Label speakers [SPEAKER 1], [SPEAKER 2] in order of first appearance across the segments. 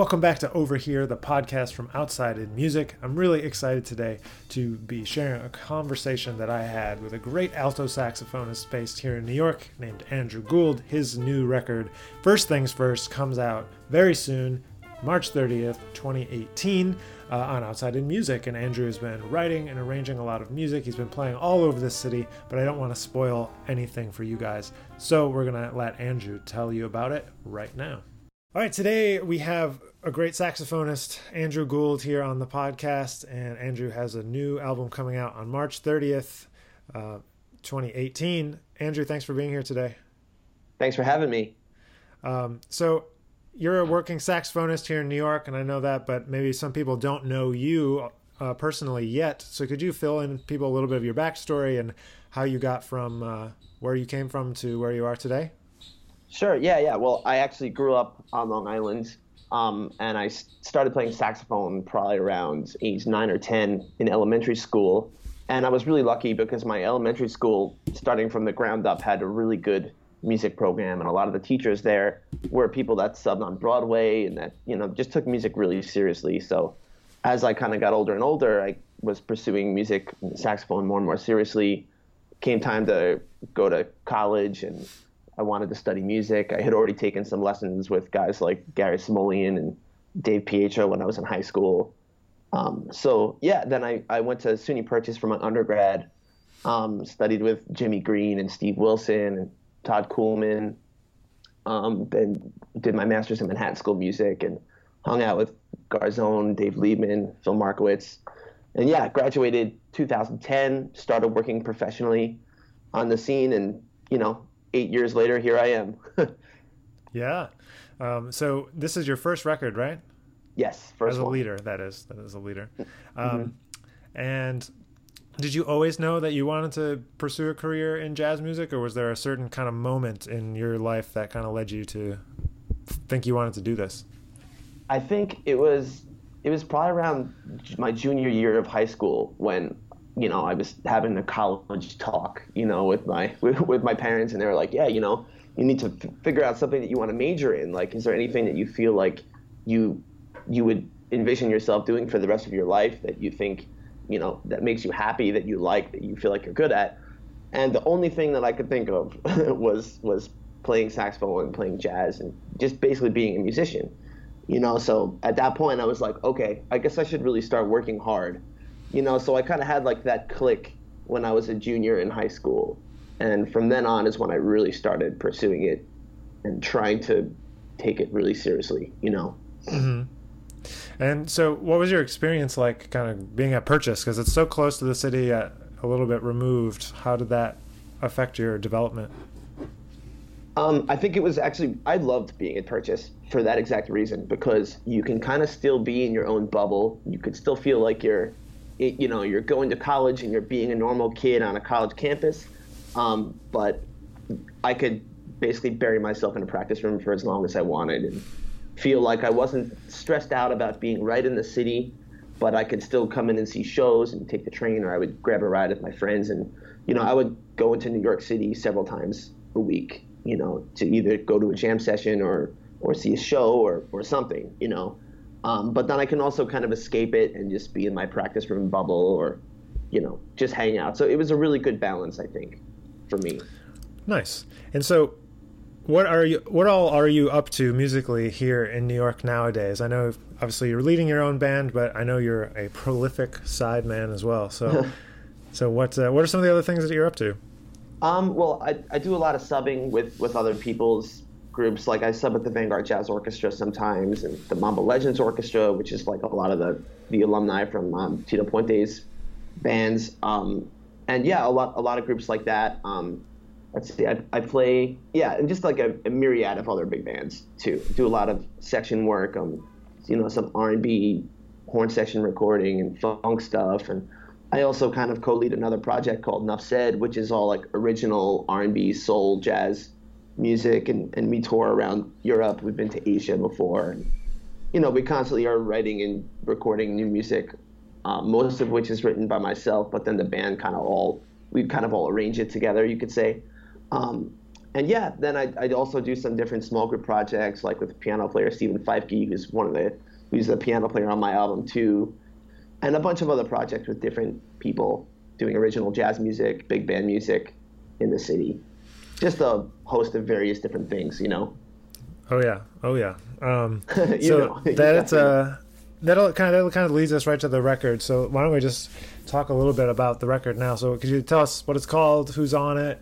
[SPEAKER 1] Welcome back to Over Here, the podcast from Outside in Music. I'm really excited today to be sharing a conversation that I had with a great alto saxophonist based here in New York named Andrew Gould. His new record, First Things First, comes out very soon, March 30th, 2018, uh, on Outside in Music. And Andrew has been writing and arranging a lot of music. He's been playing all over the city, but I don't want to spoil anything for you guys. So we're going to let Andrew tell you about it right now. All right, today we have a great saxophonist, Andrew Gould, here on the podcast. And Andrew has a new album coming out on March 30th, uh, 2018. Andrew, thanks for being here today.
[SPEAKER 2] Thanks for having me.
[SPEAKER 1] Um, so, you're a working saxophonist here in New York, and I know that, but maybe some people don't know you uh, personally yet. So, could you fill in people a little bit of your backstory and how you got from uh, where you came from to where you are today?
[SPEAKER 2] Sure. Yeah, yeah. Well, I actually grew up on Long Island, um, and I started playing saxophone probably around age nine or ten in elementary school. And I was really lucky because my elementary school, starting from the ground up, had a really good music program, and a lot of the teachers there were people that subbed on Broadway and that you know just took music really seriously. So, as I kind of got older and older, I was pursuing music, saxophone more and more seriously. Came time to go to college and I wanted to study music. I had already taken some lessons with guys like Gary Smulyan and Dave Pietro when I was in high school. Um, so yeah, then I, I went to SUNY Purchase for my undergrad, um, studied with Jimmy Green and Steve Wilson and Todd Coolman. Um, then did my master's in Manhattan School of Music and hung out with Garzone, Dave Liebman, Phil Markowitz. And yeah, graduated 2010, started working professionally on the scene and, you know, eight years later, here I am.
[SPEAKER 1] yeah. Um, so this is your first record, right?
[SPEAKER 2] Yes, first
[SPEAKER 1] as a
[SPEAKER 2] one.
[SPEAKER 1] leader. That is that is a leader. Um, mm-hmm. And did you always know that you wanted to pursue a career in jazz music, or was there a certain kind of moment in your life that kind of led you to think you wanted to do this?
[SPEAKER 2] I think it was it was probably around my junior year of high school when you know, I was having a college talk, you know, with my with, with my parents, and they were like, "Yeah, you know, you need to f- figure out something that you want to major in. Like, is there anything that you feel like you you would envision yourself doing for the rest of your life that you think, you know, that makes you happy, that you like, that you feel like you're good at?" And the only thing that I could think of was was playing saxophone and playing jazz and just basically being a musician. You know, so at that point I was like, okay, I guess I should really start working hard you know, so I kind of had like that click when I was a junior in high school. And from then on is when I really started pursuing it and trying to take it really seriously, you know.
[SPEAKER 1] Mm-hmm. And so, what was your experience like, kind of being at Purchase? Because it's so close to the city, yet a little bit removed. How did that affect your development?
[SPEAKER 2] Um, I think it was actually I loved being at Purchase for that exact reason because you can kind of still be in your own bubble. You could still feel like you're it, you know you're going to college and you're being a normal kid on a college campus um, but i could basically bury myself in a practice room for as long as i wanted and feel like i wasn't stressed out about being right in the city but i could still come in and see shows and take the train or i would grab a ride with my friends and you know i would go into new york city several times a week you know to either go to a jam session or or see a show or or something you know um, but then I can also kind of escape it and just be in my practice room bubble or, you know, just hang out. So it was a really good balance, I think, for me.
[SPEAKER 1] Nice. And so, what are you? What all are you up to musically here in New York nowadays? I know, obviously, you're leading your own band, but I know you're a prolific side man as well. So, so what? Uh, what are some of the other things that you're up to?
[SPEAKER 2] Um, well, I, I do a lot of subbing with with other people's groups. Like I sub at the Vanguard Jazz Orchestra sometimes, and the Mambo Legends Orchestra, which is like a lot of the the alumni from um, Tito Puente's bands. Um, and yeah, a lot a lot of groups like that. Um, let's see, I, I, play yeah, and just like a, a, myriad of other big bands too. Do a lot of section work. Um, you know, some R and B horn section recording and funk stuff and. I also kind of co-lead another project called Nuff Said, which is all like original R&B, soul, jazz music and, and we tour around Europe. We've been to Asia before. And, you know, we constantly are writing and recording new music, uh, most of which is written by myself, but then the band kind of all, we kind of all arrange it together, you could say. Um, and yeah, then I'd, I'd, also do some different small group projects, like with piano player Steven Feifke, who's one of the who's the piano player on my album too, and a bunch of other projects with different people doing original jazz music, big band music in the city. Just a host of various different things, you know.
[SPEAKER 1] Oh yeah, oh yeah. Um, so that's uh, that'll kind of that kind of leads us right to the record. So why don't we just talk a little bit about the record now? So could you tell us what it's called, who's on it,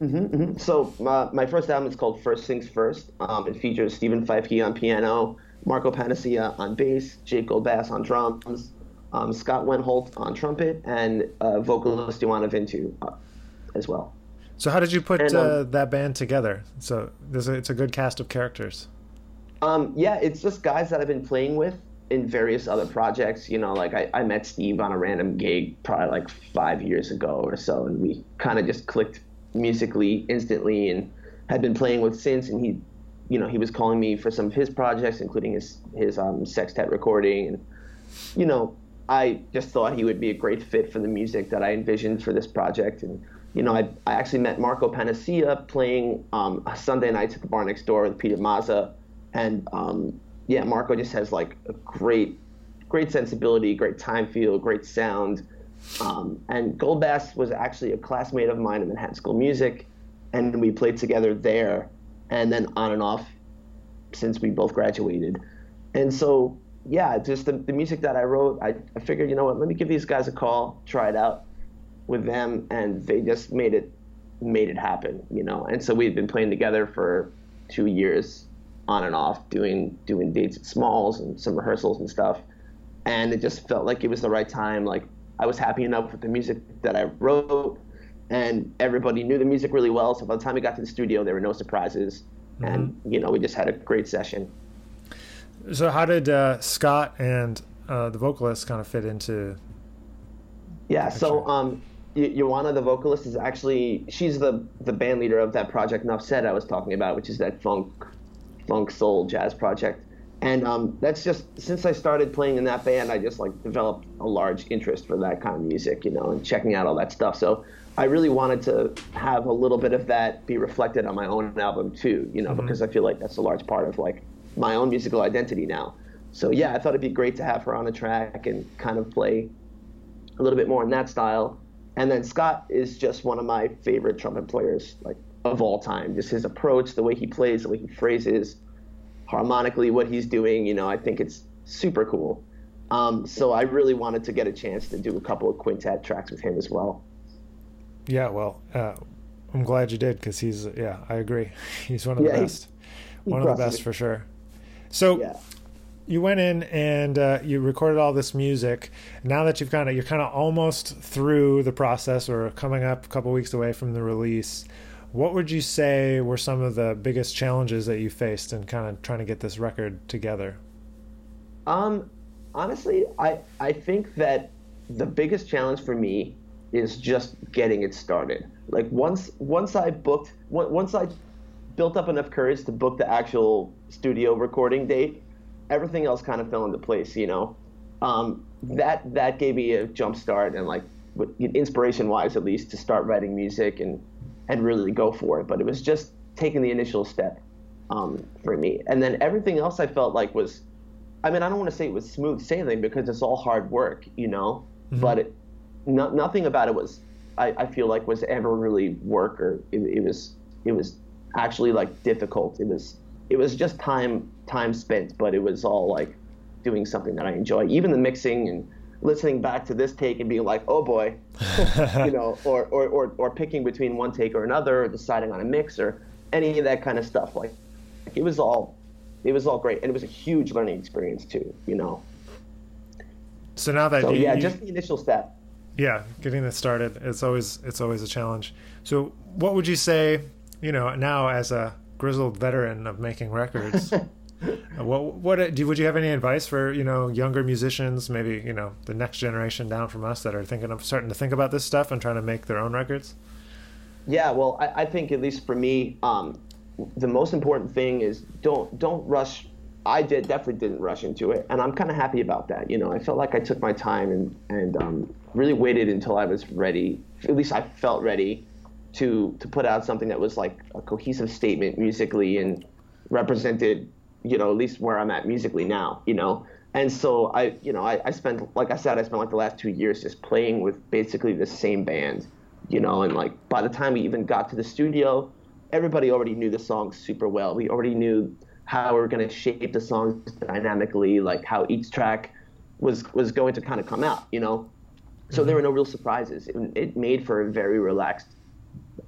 [SPEAKER 2] Mm-hmm, mm-hmm. So my, my first album is called First Things First. Um, it features Steven Feifke on piano, Marco Panascia on bass, Jake Goldbas on drums, um, Scott Wendholt on trumpet, and uh, vocalist Ioana Vintu uh, as well.
[SPEAKER 1] So how did you put and, um, uh, that band together? So a, it's a good cast of characters.
[SPEAKER 2] Um, yeah, it's just guys that I've been playing with in various other projects. You know, like I, I met Steve on a random gig probably like five years ago or so, and we kind of just clicked musically instantly and had been playing with since. And he, you know, he was calling me for some of his projects, including his his um, sextet recording. And you know, I just thought he would be a great fit for the music that I envisioned for this project. And you know, I, I actually met Marco Panascia playing um, Sunday nights at the bar next door with Peter Mazza, and um, yeah, Marco just has like a great, great sensibility, great time feel, great sound. Um, and Goldbas was actually a classmate of mine in Manhattan School Music, and we played together there, and then on and off since we both graduated. And so, yeah, just the, the music that I wrote, I, I figured, you know what, let me give these guys a call, try it out with them, and they just made it made it happen, you know. And so we've been playing together for two years, on and off, doing doing dates at Smalls and some rehearsals and stuff. And it just felt like it was the right time, like I was happy enough with the music that I wrote, and everybody knew the music really well. So by the time we got to the studio, there were no surprises, mm-hmm. and you know we just had a great session.
[SPEAKER 1] So how did uh, Scott and uh, the vocalist kind of fit into?
[SPEAKER 2] Yeah, so um, Ioana, the vocalist, is actually she's the the band leader of that project Nuff Said I was talking about, which is that funk, funk soul jazz project and um, that's just since I started playing in that band, I just like developed a large interest for that kind of music, you know, and checking out all that stuff. So I really wanted to have a little bit of that be reflected on my own album too, you know, mm-hmm. because I feel like that's a large part of like my own musical identity now. So yeah, I thought it'd be great to have her on the track and kind of play a little bit more in that style. And then Scott is just one of my favorite trumpet players, like of all time. Just his approach, the way he plays, the way he phrases harmonically what he's doing. You know, I think it's super cool. Um, so I really wanted to get a chance to do a couple of quintet tracks with him as well.
[SPEAKER 1] Yeah, well, uh, I'm glad you did because he's yeah, I agree. He's one of the yeah, best, one of the best for sure. So. Yeah. You went in and uh, you recorded all this music. Now that you've kind of you're kind of almost through the process, or coming up a couple weeks away from the release, what would you say were some of the biggest challenges that you faced in kind of trying to get this record together?
[SPEAKER 2] Um, honestly, I I think that the biggest challenge for me is just getting it started. Like once once I booked once I built up enough courage to book the actual studio recording date, everything else kind of fell into place. You know, um, that that gave me a jump start and like inspiration wise at least to start writing music and and really go for it. But it was just taking the initial step um, for me. And then everything else I felt like was, I mean, I don't want to say it was smooth sailing because it's all hard work, you know, mm-hmm. but it, no, nothing about it was, I, I, feel like was ever really work or it, it was, it was actually like difficult. It was, it was just time, time spent, but it was all like doing something that I enjoy. Even the mixing and listening back to this take and being like, oh boy, you know, or, or, or, or picking between one take or another, or deciding on a mix or any of that kind of stuff. Like, it was all, it was all great, and it was a huge learning experience too, you know.
[SPEAKER 1] So now that
[SPEAKER 2] so,
[SPEAKER 1] you,
[SPEAKER 2] yeah, just the initial step.
[SPEAKER 1] Yeah, getting this started, it's always it's always a challenge. So, what would you say, you know, now as a grizzled veteran of making records? Uh, what what do would you have any advice for you know younger musicians, maybe you know the next generation down from us that are thinking of starting to think about this stuff and trying to make their own records?
[SPEAKER 2] Yeah, well, I, I think at least for me, um, the most important thing is don't don't rush. I did definitely didn't rush into it, and I'm kind of happy about that. You know, I felt like I took my time and and um, really waited until I was ready. At least I felt ready to to put out something that was like a cohesive statement musically and represented, you know, at least where I'm at musically now, you know. And so I, you know, I, I spent, like I said, I spent like the last two years just playing with basically the same band, you know, and like by the time we even got to the studio, everybody already knew the songs super well. We already knew how we were going to shape the songs dynamically, like how each track was was going to kind of come out, you know. So there mm-hmm. were no real surprises. It, it made for a very relaxed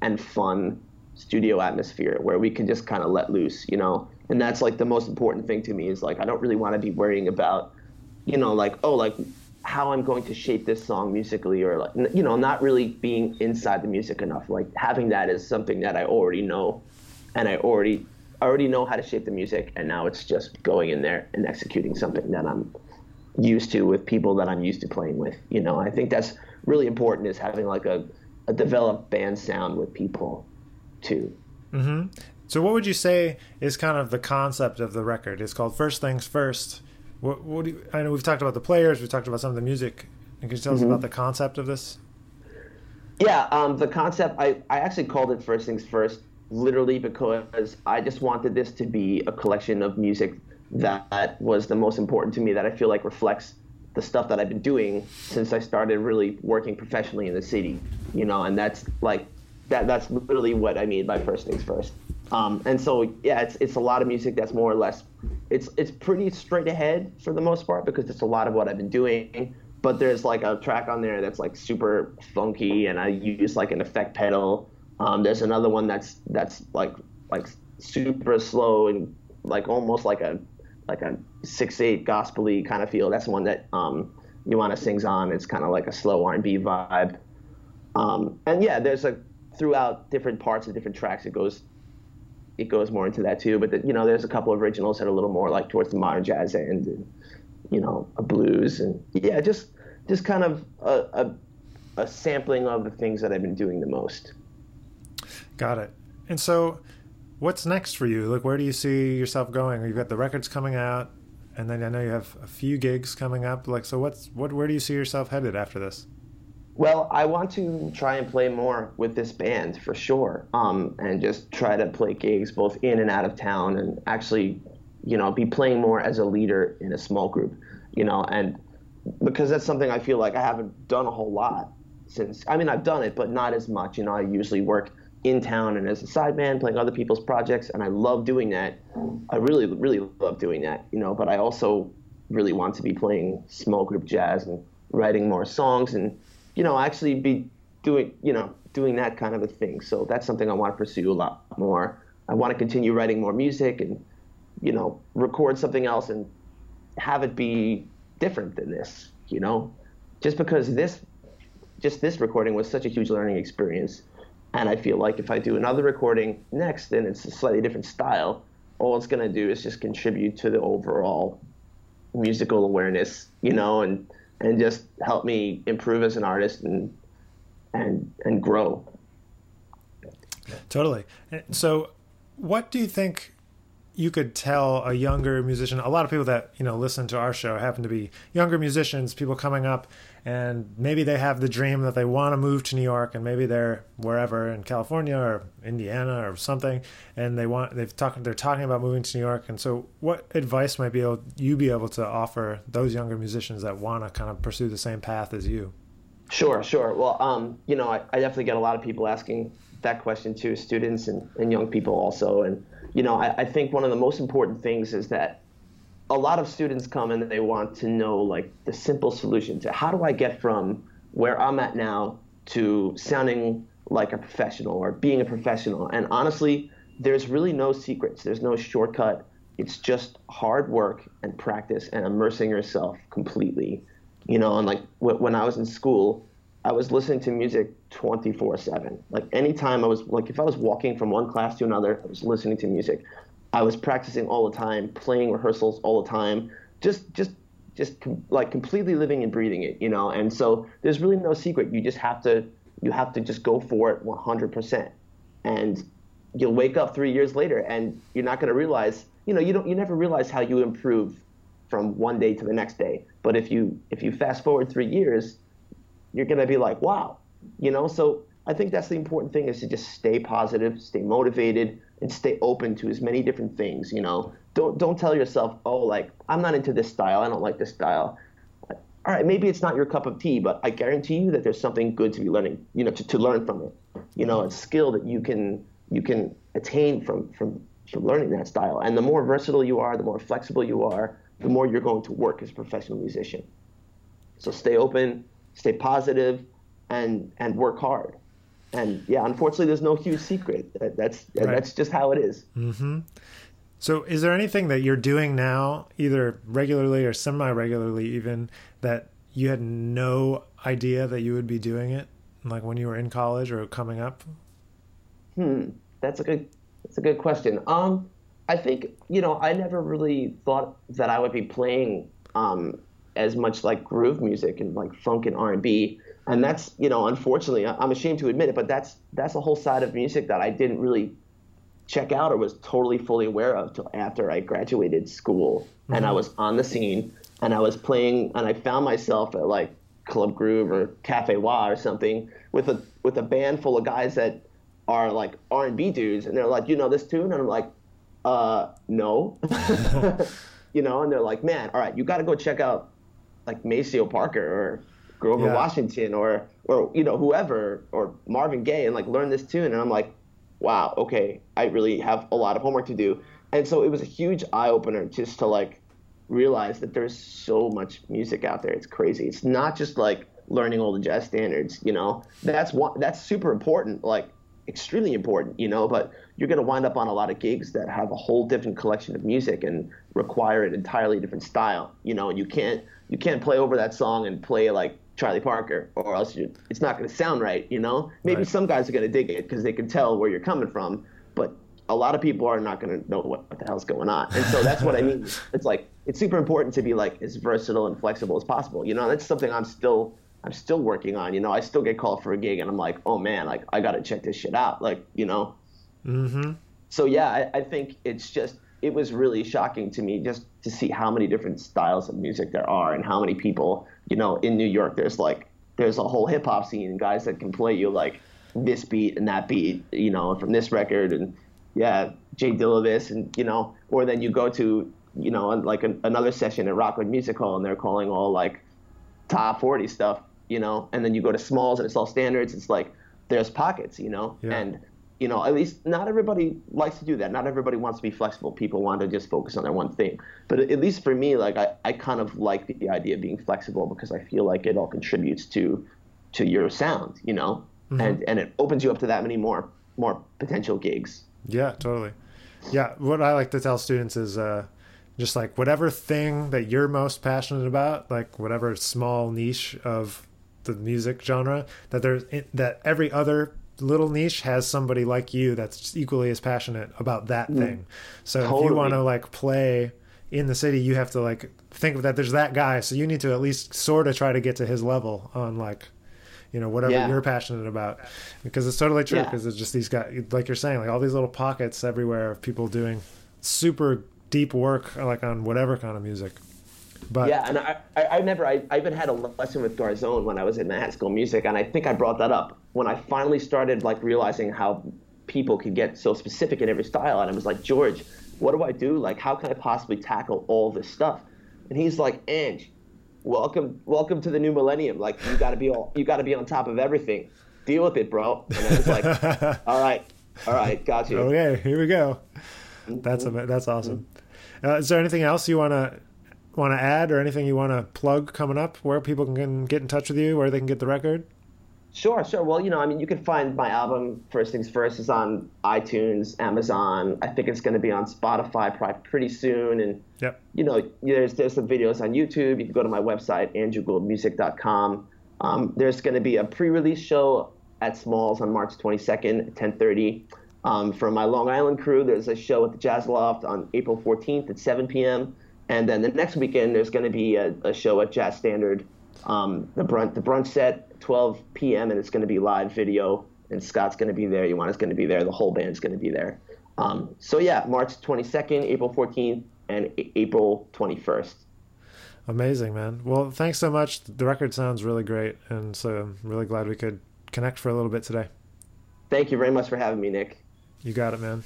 [SPEAKER 2] and fun studio atmosphere where we can just kind of let loose, you know. And that's like the most important thing to me is like I don't really want to be worrying about, you know, like oh like how I'm going to shape this song musically or like you know not really being inside the music enough. Like having that is something that I already know, and I already I already know how to shape the music, and now it's just going in there and executing something that I'm used to with people that I'm used to playing with. You know, I think that's really important is having like a, a developed band sound with people too.
[SPEAKER 1] Mm-hmm. So, what would you say is kind of the concept of the record? It's called First Things First. What, what do you, I know we've talked about the players, we've talked about some of the music. Can you tell us mm-hmm. about the concept of this?
[SPEAKER 2] Yeah, um, the concept, I, I actually called it First Things First literally because I just wanted this to be a collection of music that was the most important to me that I feel like reflects the stuff that I've been doing since I started really working professionally in the city, you know, and that's like that that's literally what I mean by first things first. Um, and so yeah, it's it's a lot of music that's more or less it's it's pretty straight ahead for the most part because it's a lot of what I've been doing. But there's like a track on there that's like super funky, and I use like an effect pedal. Um, there's another one that's that's like like super slow and like almost like a like a six eight gospely kind of feel. That's the one that um, Ioana sings on. It's kind of like a slow R&B vibe. Um, and yeah, there's a throughout different parts of different tracks. It goes it goes more into that too. But the, you know, there's a couple of originals that are a little more like towards the modern jazz end, and you know, a blues, and yeah, just just kind of a, a, a sampling of the things that I've been doing the most.
[SPEAKER 1] Got it. And so what's next for you? Like, where do you see yourself going? You've got the records coming out, and then I know you have a few gigs coming up. Like, so what's what? Where do you see yourself headed after this?
[SPEAKER 2] Well, I want to try and play more with this band for sure, um, and just try to play gigs both in and out of town, and actually, you know, be playing more as a leader in a small group, you know, and because that's something I feel like I haven't done a whole lot since. I mean, I've done it, but not as much. You know, I usually work in town and as a sideman playing other people's projects and I love doing that. I really really love doing that, you know, but I also really want to be playing small group jazz and writing more songs and you know, actually be doing, you know, doing that kind of a thing. So that's something I want to pursue a lot more. I want to continue writing more music and you know, record something else and have it be different than this, you know? Just because this just this recording was such a huge learning experience and I feel like if I do another recording next, then it's a slightly different style. All it's going to do is just contribute to the overall musical awareness, you know, and and just help me improve as an artist and and and grow.
[SPEAKER 1] Totally. So, what do you think you could tell a younger musician? A lot of people that you know listen to our show happen to be younger musicians, people coming up and maybe they have the dream that they want to move to New York and maybe they're wherever in California or Indiana or something and they want they've talked they're talking about moving to New York and so what advice might be able you be able to offer those younger musicians that want to kind of pursue the same path as you
[SPEAKER 2] sure sure well um, you know I, I definitely get a lot of people asking that question too students and, and young people also and you know I, I think one of the most important things is that a lot of students come and they want to know like the simple solution to how do I get from where I'm at now to sounding like a professional or being a professional. And honestly, there's really no secrets. There's no shortcut. It's just hard work and practice and immersing yourself completely. You know, and like when I was in school, I was listening to music 24 7. Like anytime I was, like if I was walking from one class to another, I was listening to music. I was practicing all the time, playing rehearsals all the time, just just just com- like completely living and breathing it, you know. And so there's really no secret. You just have to you have to just go for it 100%. And you'll wake up 3 years later and you're not going to realize, you know, you don't you never realize how you improve from one day to the next day. But if you if you fast forward 3 years, you're going to be like, "Wow." You know, so I think that's the important thing is to just stay positive, stay motivated, and stay open to as many different things. You know, don't don't tell yourself, oh, like I'm not into this style, I don't like this style. All right, maybe it's not your cup of tea, but I guarantee you that there's something good to be learning. You know, to, to learn from it. You know, a skill that you can you can attain from from from learning that style. And the more versatile you are, the more flexible you are, the more you're going to work as a professional musician. So stay open, stay positive, and and work hard. And yeah, unfortunately, there's no huge secret. That, that's right. that's just how it is.
[SPEAKER 1] Mm-hmm. So, is there anything that you're doing now, either regularly or semi-regularly, even that you had no idea that you would be doing it, like when you were in college or coming up?
[SPEAKER 2] Hmm, that's a good that's a good question. Um, I think you know I never really thought that I would be playing um, as much like groove music and like funk and R and B and that's you know unfortunately i'm ashamed to admit it but that's that's a whole side of music that i didn't really check out or was totally fully aware of till after i graduated school mm-hmm. and i mm-hmm. was on the scene and i was playing and i found myself at like club groove or Cafe Wha or something with a with a band full of guys that are like r&b dudes and they're like you know this tune and i'm like uh no you know and they're like man all right you got to go check out like maceo parker or Grover yeah. Washington or or you know whoever or Marvin Gaye and like learn this tune. And I'm like wow okay I really have a lot of homework to do. And so it was a huge eye opener just to like realize that there's so much music out there. It's crazy. It's not just like learning all the jazz standards you know? That's one that's super important like extremely important you know? But you're going to wind up on a lot of gigs that have a whole different collection of music and require an entirely different style you know? And you can't you can't play over that song and play like Charlie Parker, or else it's not going to sound right. You know, maybe right. some guys are going to dig it because they can tell where you're coming from, but a lot of people are not going to know what, what the hell's going on. And so that's what I mean. It's like it's super important to be like as versatile and flexible as possible. You know, that's something I'm still I'm still working on. You know, I still get called for a gig, and I'm like, oh man, like I got to check this shit out. Like, you know.
[SPEAKER 1] Mm-hmm.
[SPEAKER 2] So yeah, I, I think it's just it was really shocking to me just to see how many different styles of music there are and how many people you know, in New York, there's like there's a whole hip hop scene, guys that can play you like this beat and that beat, you know, from this record, and yeah, Jay Dillavis, and you know, or then you go to you know like an, another session at Rockwood Music Hall, and they're calling all like top 40 stuff, you know, and then you go to Smalls and it's all standards. It's like there's pockets, you know, yeah. and you know, at least not everybody likes to do that. Not everybody wants to be flexible. People want to just focus on their one thing. But at least for me, like I, I kind of like the idea of being flexible because I feel like it all contributes to to your sound, you know, mm-hmm. and and it opens you up to that many more more potential gigs.
[SPEAKER 1] Yeah, totally. Yeah, what I like to tell students is uh, just like whatever thing that you're most passionate about, like whatever small niche of the music genre that there's that every other little niche has somebody like you that's equally as passionate about that mm. thing. So totally. if you want to like play in the city, you have to like think of that there's that guy, so you need to at least sort of try to get to his level on like you know whatever yeah. you're passionate about because it's totally true because yeah. it's just these guys like you're saying like all these little pockets everywhere of people doing super deep work like on whatever kind of music but
[SPEAKER 2] yeah, and I, I, I never, I, I even had a lesson with Garzone when I was in Manhattan School Music, and I think I brought that up when I finally started like realizing how people could get so specific in every style, and I was like, George, what do I do? Like, how can I possibly tackle all this stuff? And he's like, Ange, welcome, welcome to the new millennium. Like, you got to be all, you got to be on top of everything. Deal with it, bro. And I was like, all right, all right, got you.
[SPEAKER 1] Okay, here we go. That's mm-hmm. that's awesome. Uh, is there anything else you want to want to add or anything you want to plug coming up where people can get in touch with you, where they can get the record?
[SPEAKER 2] Sure, sure. Well, you know, I mean, you can find my album First Things First is on iTunes, Amazon. I think it's going to be on Spotify probably pretty soon. And
[SPEAKER 1] yep.
[SPEAKER 2] you know, there's there's some videos on YouTube. You can go to my website andrewgouldmusic.com. Um, there's going to be a pre-release show at Smalls on March 22nd at 10:30. Um, for my Long Island crew, there's a show at the Jazz Loft on April 14th at 7 p.m. And then the next weekend, there's going to be a, a, show at Jazz Standard, um, the brunch the brunch set, 12 p.m. and it's going to be live video. And Scott's going to be there. Ioana's going to be there. The whole band's going to be there. Um, so yeah, March 22nd, April 14th, and A- April 21st.
[SPEAKER 1] Amazing, man. Well, thanks so much. The record sounds really great, and so I'm really glad we could connect for a little bit today.
[SPEAKER 2] Thank you very much for having me, Nick.
[SPEAKER 1] You got it, man.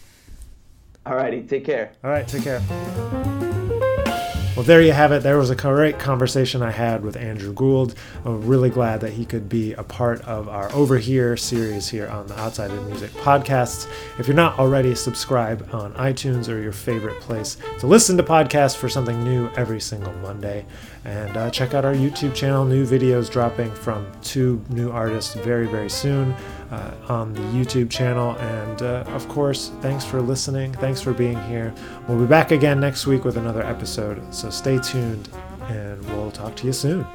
[SPEAKER 2] All righty. Take care.
[SPEAKER 1] All right. Take care. Well, there you have it. There was a great conversation I had with Andrew Gould. I'm really glad that he could be a part of our Over Here series here on the Outside in Music podcasts. If you're not already, subscribe on iTunes or your favorite place to listen to podcasts for something new every single Monday. And uh, check out our YouTube channel, new videos dropping from two new artists very, very soon uh, on the YouTube channel. And uh, of course, thanks for listening. Thanks for being here. We'll be back again next week with another episode. So stay tuned and we'll talk to you soon.